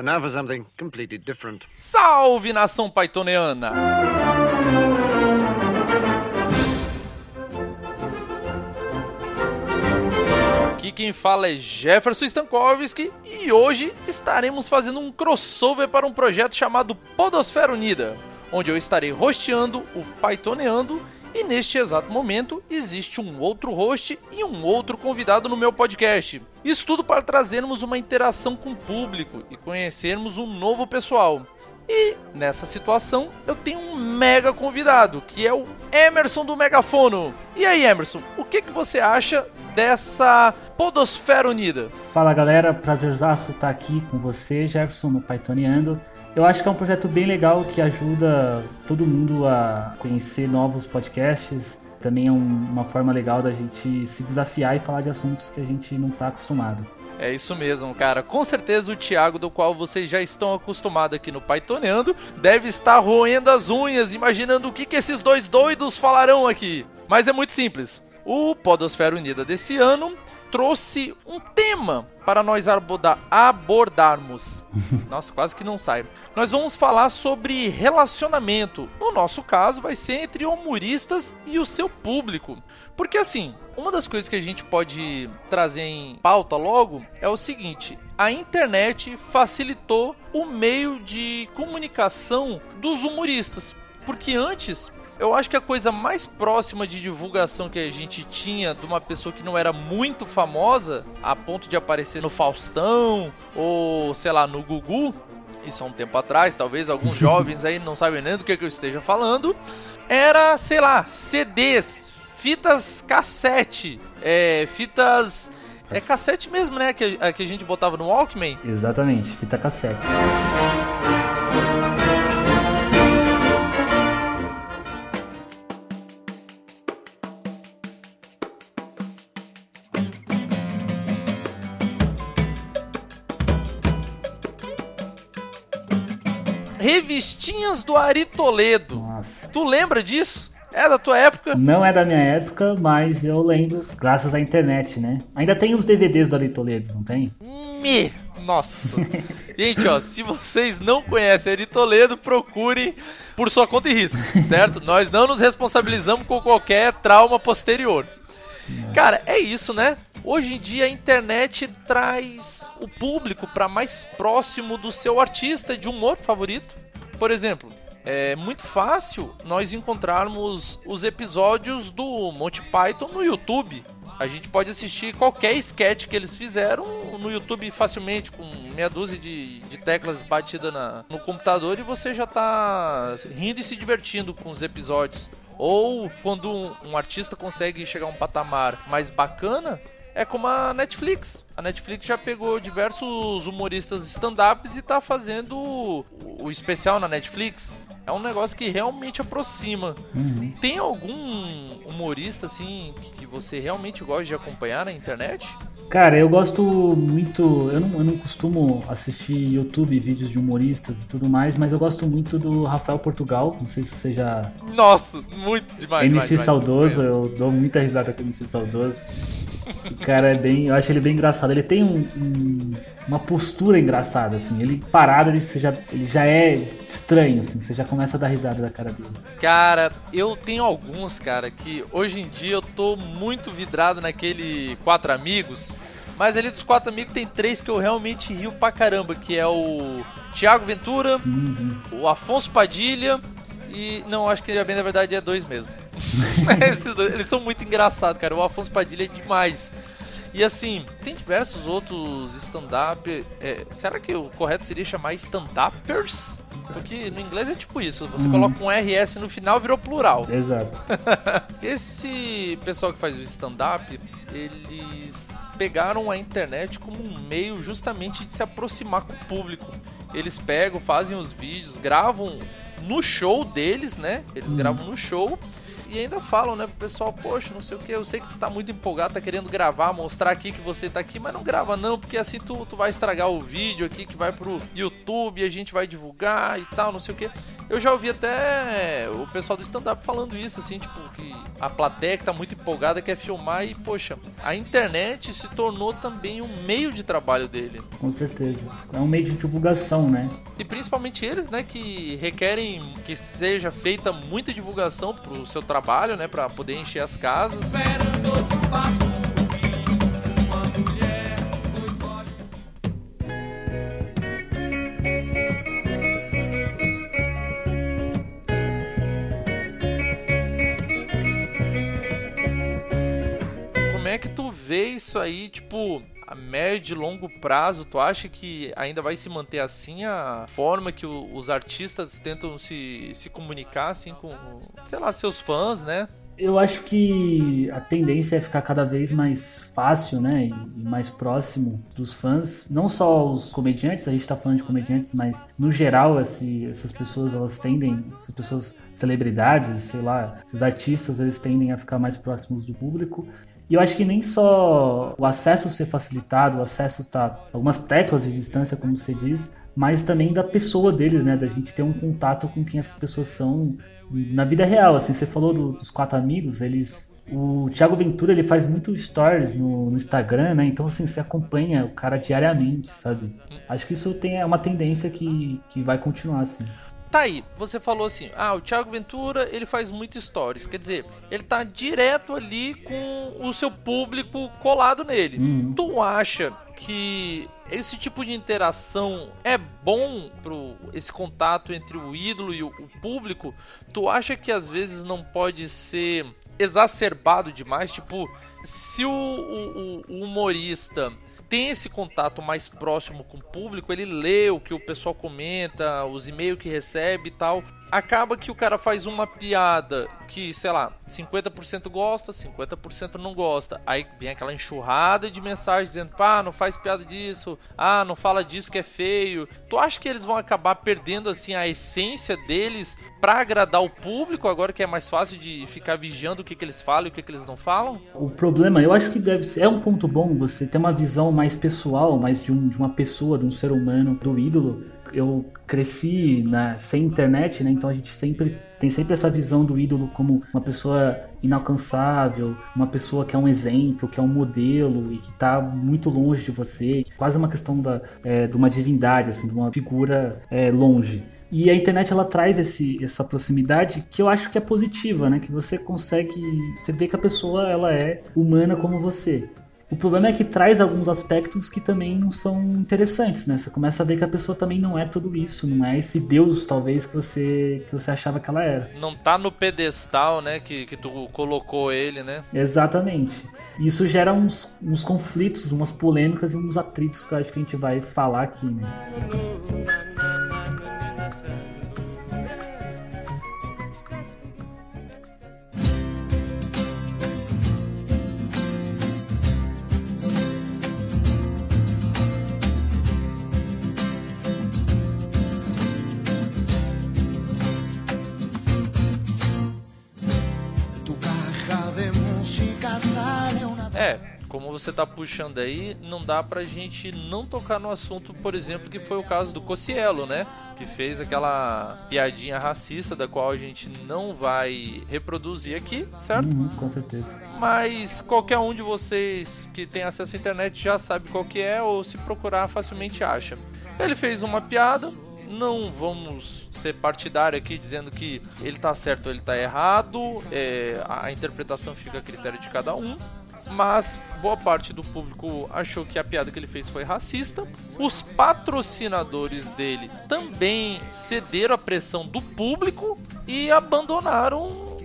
And now for something completely different. Salve nação paitoneana! Aqui quem fala é Jefferson Stankovski e hoje estaremos fazendo um crossover para um projeto chamado Podosfera Unida, onde eu estarei rosteando o Paitoneando e neste exato momento existe um outro host e um outro convidado no meu podcast. Isso tudo para trazermos uma interação com o público e conhecermos um novo pessoal. E nessa situação eu tenho um mega convidado, que é o Emerson do Megafono. E aí, Emerson, o que, que você acha dessa Podosfera Unida? Fala galera, prazerzaço estar aqui com você, Jefferson, no Pythoniando. Eu acho que é um projeto bem legal que ajuda todo mundo a conhecer novos podcasts. Também é um, uma forma legal da gente se desafiar e falar de assuntos que a gente não está acostumado. É isso mesmo, cara. Com certeza o Thiago, do qual vocês já estão acostumados aqui no Pythoneando, deve estar roendo as unhas, imaginando o que, que esses dois doidos falarão aqui. Mas é muito simples. O Podosfera Unida desse ano trouxe um tema para nós abordarmos. Nossa, quase que não sai. Nós vamos falar sobre relacionamento. No nosso caso, vai ser entre humoristas e o seu público. Porque assim, uma das coisas que a gente pode trazer em pauta logo é o seguinte: a internet facilitou o meio de comunicação dos humoristas. Porque antes eu acho que a coisa mais próxima de divulgação que a gente tinha de uma pessoa que não era muito famosa, a ponto de aparecer no Faustão ou, sei lá, no Gugu, isso há um tempo atrás, talvez alguns jovens aí não sabem nem do que, que eu esteja falando, era, sei lá, CDs, fitas cassete, é, fitas. É cassete mesmo, né? Que, que a gente botava no Walkman? Exatamente, fita cassete. Revistinhas do Ari Toledo. Nossa. Tu lembra disso? É da tua época? Não é da minha época, mas eu lembro, graças à internet, né? Ainda tem os DVDs do Ari Toledo, não tem? Me! Nossa! Gente, ó, se vocês não conhecem Ari Toledo, procurem por sua conta e risco, certo? Nós não nos responsabilizamos com qualquer trauma posterior. Cara, é isso, né? Hoje em dia a internet traz o público para mais próximo do seu artista de humor favorito. Por exemplo, é muito fácil nós encontrarmos os episódios do Monty Python no YouTube. A gente pode assistir qualquer sketch que eles fizeram no YouTube facilmente, com meia dúzia de, de teclas batidas na, no computador e você já está rindo e se divertindo com os episódios. Ou quando um, um artista consegue chegar a um patamar mais bacana, é como a Netflix. A Netflix já pegou diversos humoristas stand-ups e tá fazendo o, o especial na Netflix. É um negócio que realmente aproxima. Uhum. Tem algum humorista assim que você realmente gosta de acompanhar na internet? Cara, eu gosto muito. Eu não, eu não costumo assistir YouTube, vídeos de humoristas e tudo mais, mas eu gosto muito do Rafael Portugal. Não sei se você já. Nossa, muito demais. MC demais, Saudoso, demais. eu dou muita risada com o MC Saudoso. O cara é bem. Eu acho ele bem engraçado. Ele tem um, um, uma postura engraçada, assim. Ele parado, ele, já, ele já é estranho, assim. Você já começa a dar risada da cara dele. Cara, eu tenho alguns, cara, que hoje em dia eu tô muito vidrado naquele Quatro Amigos. Mas ali dos quatro amigos tem três que eu realmente rio pra caramba, que é o Thiago Ventura, Sim, o Afonso Padilha e. Não, acho que bem na verdade é dois mesmo. Esses dois, eles são muito engraçados, cara. O Afonso Padilha é demais. E assim, tem diversos outros stand-up. É, será que o correto seria chamar stand-uppers? Porque no inglês é tipo isso, você Uhum. coloca um RS no final virou plural. exato. Esse pessoal que faz o stand-up, eles pegaram a internet como um meio justamente de se aproximar com o público. Eles pegam, fazem os vídeos, gravam no show deles, né? Eles Uhum. gravam no show e ainda falam, né, pro pessoal, poxa, não sei o que, eu sei que tu tá muito empolgado, tá querendo gravar, mostrar aqui que você tá aqui, mas não grava não, porque assim tu, tu vai estragar o vídeo aqui que vai pro YouTube, a gente vai divulgar e tal, não sei o que. Eu já ouvi até o pessoal do stand-up falando isso, assim, tipo, que a plateia que tá muito empolgada quer filmar e, poxa, a internet se tornou também um meio de trabalho dele. Com certeza. É um meio de divulgação, né? E principalmente eles, né, que requerem que seja feita muita divulgação pro seu trabalho, né, para poder encher as casas. Como isso aí, tipo, a médio e longo prazo, tu acha que ainda vai se manter assim a forma que o, os artistas tentam se, se comunicar assim com, sei lá, seus fãs, né? Eu acho que a tendência é ficar cada vez mais fácil, né, e mais próximo dos fãs. Não só os comediantes, a gente está falando de comediantes, mas no geral esse, essas pessoas elas tendem, essas pessoas celebridades, sei lá, esses artistas eles tendem a ficar mais próximos do público. E eu acho que nem só o acesso ser facilitado, o acesso está algumas teclas de distância, como você diz, mas também da pessoa deles, né? Da gente ter um contato com quem essas pessoas são na vida real. Assim, você falou do, dos quatro amigos, eles. O Thiago Ventura ele faz muito stories no, no, Instagram, né? Então assim, você acompanha o cara diariamente, sabe? Acho que isso tem é uma tendência que, que vai continuar assim. Tá aí, você falou assim, ah, o Thiago Ventura, ele faz muito stories, quer dizer, ele tá direto ali com o seu público colado nele. Uhum. Tu acha que esse tipo de interação é bom pro esse contato entre o ídolo e o, o público? Tu acha que às vezes não pode ser exacerbado demais? Tipo, se o, o, o humorista tem esse contato mais próximo com o público, ele lê o que o pessoal comenta, os e-mails que recebe e tal. Acaba que o cara faz uma piada que, sei lá, 50% gosta, 50% não gosta. Aí vem aquela enxurrada de mensagens dizendo: pá, não faz piada disso, ah, não fala disso que é feio. Tu acha que eles vão acabar perdendo assim a essência deles para agradar o público, agora que é mais fácil de ficar vigiando o que, que eles falam e o que, que eles não falam? O problema, eu acho que deve ser, é um ponto bom você ter uma visão mais pessoal, mais de, um, de uma pessoa, de um ser humano, do ídolo. Eu cresci na, sem internet, né? Então a gente sempre tem sempre essa visão do ídolo como uma pessoa inalcançável, uma pessoa que é um exemplo, que é um modelo e que está muito longe de você, quase uma questão da, é, de uma divindade, assim, de uma figura é, longe. E a internet ela traz esse, essa proximidade que eu acho que é positiva, né? Que você consegue, você vê que a pessoa ela é humana como você. O problema é que traz alguns aspectos que também não são interessantes, né? Você começa a ver que a pessoa também não é tudo isso, não é esse Deus, talvez, que você, que você achava que ela era. Não tá no pedestal, né, que, que tu colocou ele, né? Exatamente. Isso gera uns, uns conflitos, umas polêmicas e uns atritos que eu acho que a gente vai falar aqui, né? Você tá puxando aí, não dá pra gente não tocar no assunto, por exemplo, que foi o caso do Cocielo, né? Que fez aquela piadinha racista da qual a gente não vai reproduzir aqui, certo? Uhum, com certeza. Mas qualquer um de vocês que tem acesso à internet já sabe qual que é ou se procurar facilmente acha. Ele fez uma piada, não vamos ser partidário aqui dizendo que ele tá certo ou ele tá errado, é, a interpretação fica a critério de cada um mas boa parte do público achou que a piada que ele fez foi racista. Os patrocinadores dele também cederam à pressão do público e abandonaram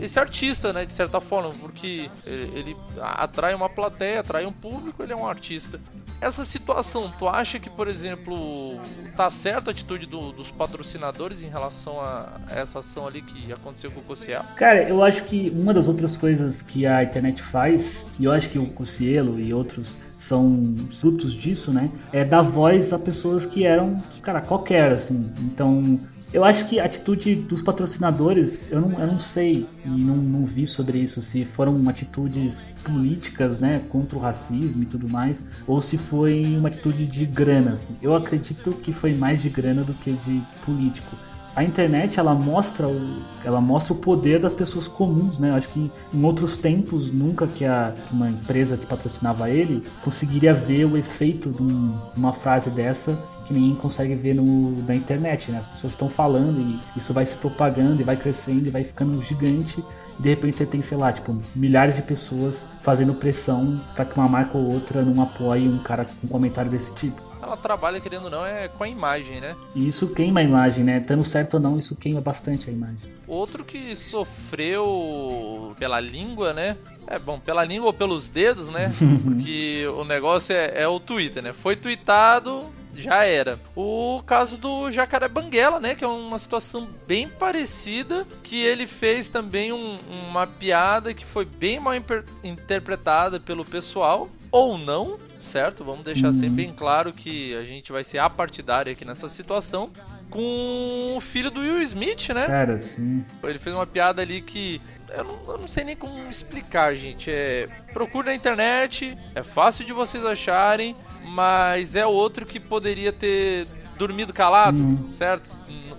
esse artista, né, de certa forma, porque ele atrai uma plateia, atrai um público, ele é um artista. Essa situação, tu acha que, por exemplo, tá certa a atitude do, dos patrocinadores em relação a essa ação ali que aconteceu com o Cossielo? Cara, eu acho que uma das outras coisas que a internet faz, e eu acho que o Cossielo e outros são frutos disso, né? É dar voz a pessoas que eram, cara, qualquer, assim. Então, Eu acho que a atitude dos patrocinadores, eu não, eu não sei e não, não vi sobre isso, se foram atitudes políticas, né, contra o racismo e tudo mais, ou se foi uma atitude de grana. Assim. Eu acredito que foi mais de grana do que de político a internet ela mostra o, ela mostra o poder das pessoas comuns, né? Eu acho que em outros tempos nunca que a, uma empresa que patrocinava ele conseguiria ver o efeito de um, uma frase dessa que ninguém consegue ver no, na internet, né? As pessoas estão falando e isso vai se propagando e vai crescendo e vai ficando gigante. E de repente você tem, sei lá, tipo, milhares de pessoas fazendo pressão para que uma marca ou outra não apoie um cara com um comentário desse tipo ela trabalha, querendo ou não, é com a imagem, né? E isso queima a imagem, né? Tendo certo ou não, isso queima bastante a imagem. Outro que sofreu pela língua, né? É bom, pela língua ou pelos dedos, né? Porque o negócio é, é o Twitter, né? Foi tweetado, já era. O caso do Jacaré Banguela, né? Que é uma situação bem parecida. Que ele fez também um, uma piada que foi bem mal interpretada pelo pessoal. Ou não, certo? Vamos deixar uhum. sempre bem claro que a gente vai ser apartidário aqui nessa situação. Com o filho do Will Smith, né? Cara, sim. Ele fez uma piada ali que eu não, eu não, sei nem como explicar, gente. É, procure na internet, é fácil de vocês acharem, mas é outro que poderia ter dormido calado, uhum. certo?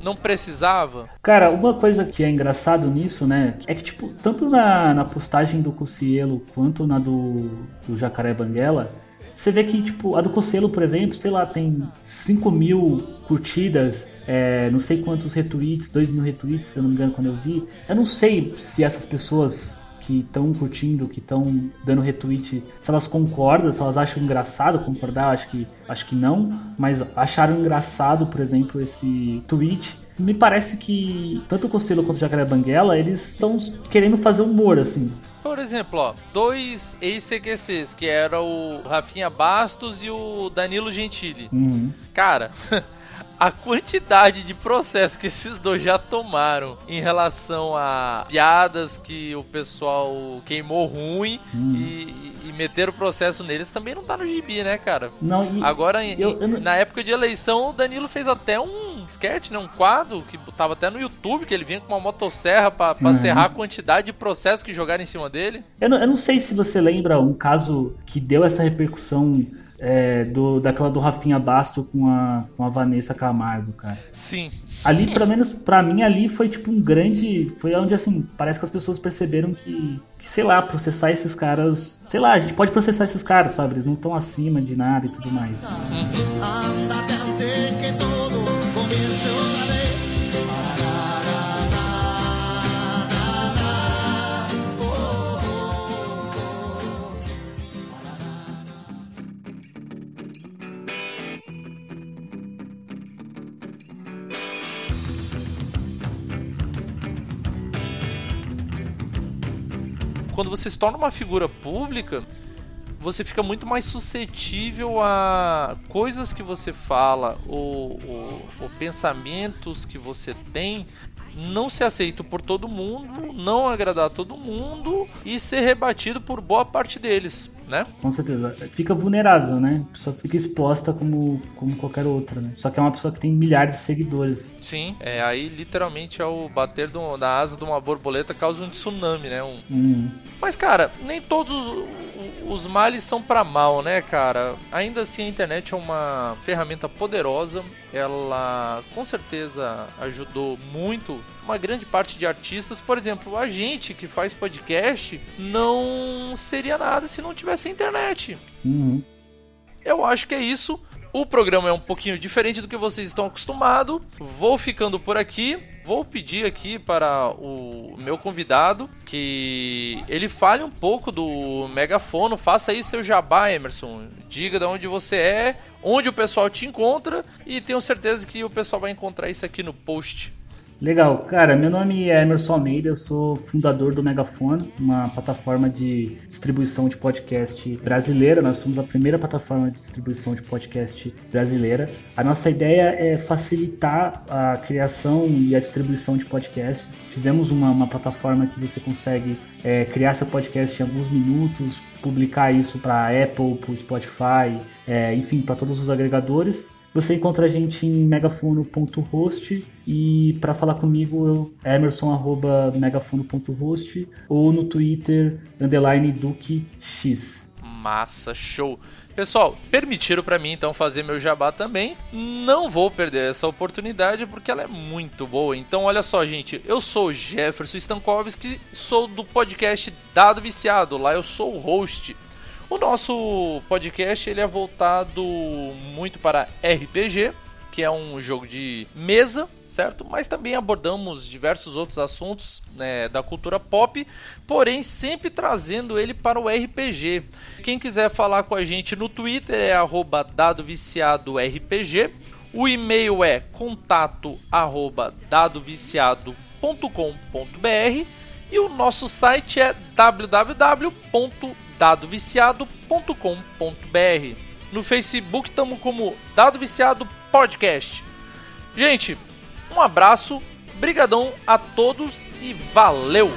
Não precisava. Cara, uma coisa que é engraçado nisso, né? É que, tipo, tanto na, na postagem do Cucielo quanto na do, do Jacaré Banguela, você vê que, tipo, a do Cocelo, por exemplo, sei lá, tem 5 mil curtidas, é, não sei quantos retweets, 2 mil retweets, se eu não me engano, quando eu vi. Eu não sei se essas pessoas que estão curtindo, que estão dando retweet, se elas concordam, se elas acham engraçado concordar, acho que, acho que não, mas acharam engraçado, por exemplo, esse tweet. Me parece que tanto o Conselho quanto o Jacaré Banguela, eles estão querendo fazer humor, assim. Por exemplo, ó, dois ex-CQCs, que era o Rafinha Bastos e o Danilo Gentili. Uhum. Cara, a quantidade de processo que esses dois já tomaram em relação a piadas que o pessoal queimou ruim hum. e, e meter o processo neles também não tá no gibi, né, cara? Não, e Agora, eu, eu, na época de eleição, o Danilo fez até um sketch, né, um quadro que tava até no YouTube, que ele vinha com uma motosserra pra, pra uhum. serrar a quantidade de processo que jogaram em cima dele. Eu não, eu não sei se você lembra um caso que deu essa repercussão é, do, daquela do Rafinha Basto com a, com a Vanessa Camargo, cara. Sim. Ali, pelo menos pra mim, ali foi tipo um grande. Foi onde, assim, parece que as pessoas perceberam que, que, sei lá, processar esses caras. Sei lá, a gente pode processar esses caras, sabe? Eles não estão acima de nada e tudo mais. Uhum. Quando você se torna uma figura pública, você fica muito mais suscetível a coisas que você fala ou, ou, ou pensamentos que você tem não ser aceito por todo mundo, não agradar todo mundo e ser rebatido por boa parte deles né? Com certeza. Fica vulnerável, né? A pessoa fica exposta como, como qualquer outra, né? Só que é uma pessoa que tem milhares de seguidores. Sim, é, aí literalmente é o bater do, da asa de uma borboleta causa um tsunami, né? Um... Uhum. Mas, cara, nem todos os, os males são para mal, né, cara? Ainda assim, a internet é uma ferramenta poderosa ela com certeza ajudou muito uma grande parte de artistas. Por exemplo, a gente que faz podcast não seria nada se não tivesse internet. Uhum. Eu acho que é isso. O programa é um pouquinho diferente do que vocês estão acostumados. Vou ficando por aqui. Vou pedir aqui para o meu convidado que ele fale um pouco do megafono. Faça aí seu jabá, Emerson. Diga de onde você é, onde o pessoal te encontra e tenho certeza que o pessoal vai encontrar isso aqui no post. Legal, cara, meu nome é Emerson Almeida, eu sou fundador do Megafone, uma plataforma de distribuição de podcast brasileira. Nós somos a primeira plataforma de distribuição de podcast brasileira. A nossa ideia é facilitar a criação e a distribuição de podcasts. Fizemos uma, uma plataforma que você consegue é, criar seu podcast em alguns minutos, publicar isso para Apple, para Spotify, é, enfim, para todos os agregadores Você encontra a gente em megafono.host e para falar comigo eu emerson@megafono.host ou no Twitter underline duque x. Massa, show. Pessoal, permitiram para mim então fazer meu jabá também. Não vou perder essa oportunidade porque ela é muito boa. Então, olha só, gente, eu sou Jefferson Stankovski, sou do podcast Dado Viciado. Lá eu sou o host. O nosso podcast ele é voltado muito para RPG, que é um jogo de mesa, certo? Mas também abordamos diversos outros assuntos né, da cultura pop, porém sempre trazendo ele para o RPG. Quem quiser falar com a gente no Twitter é dadoviciadorpg. O e-mail é contato dadoviciado.com.br e o nosso site é www.dadoviciado.com.br. No Facebook estamos como Dado Viciado Podcast. Gente, um abraço, brigadão a todos e valeu!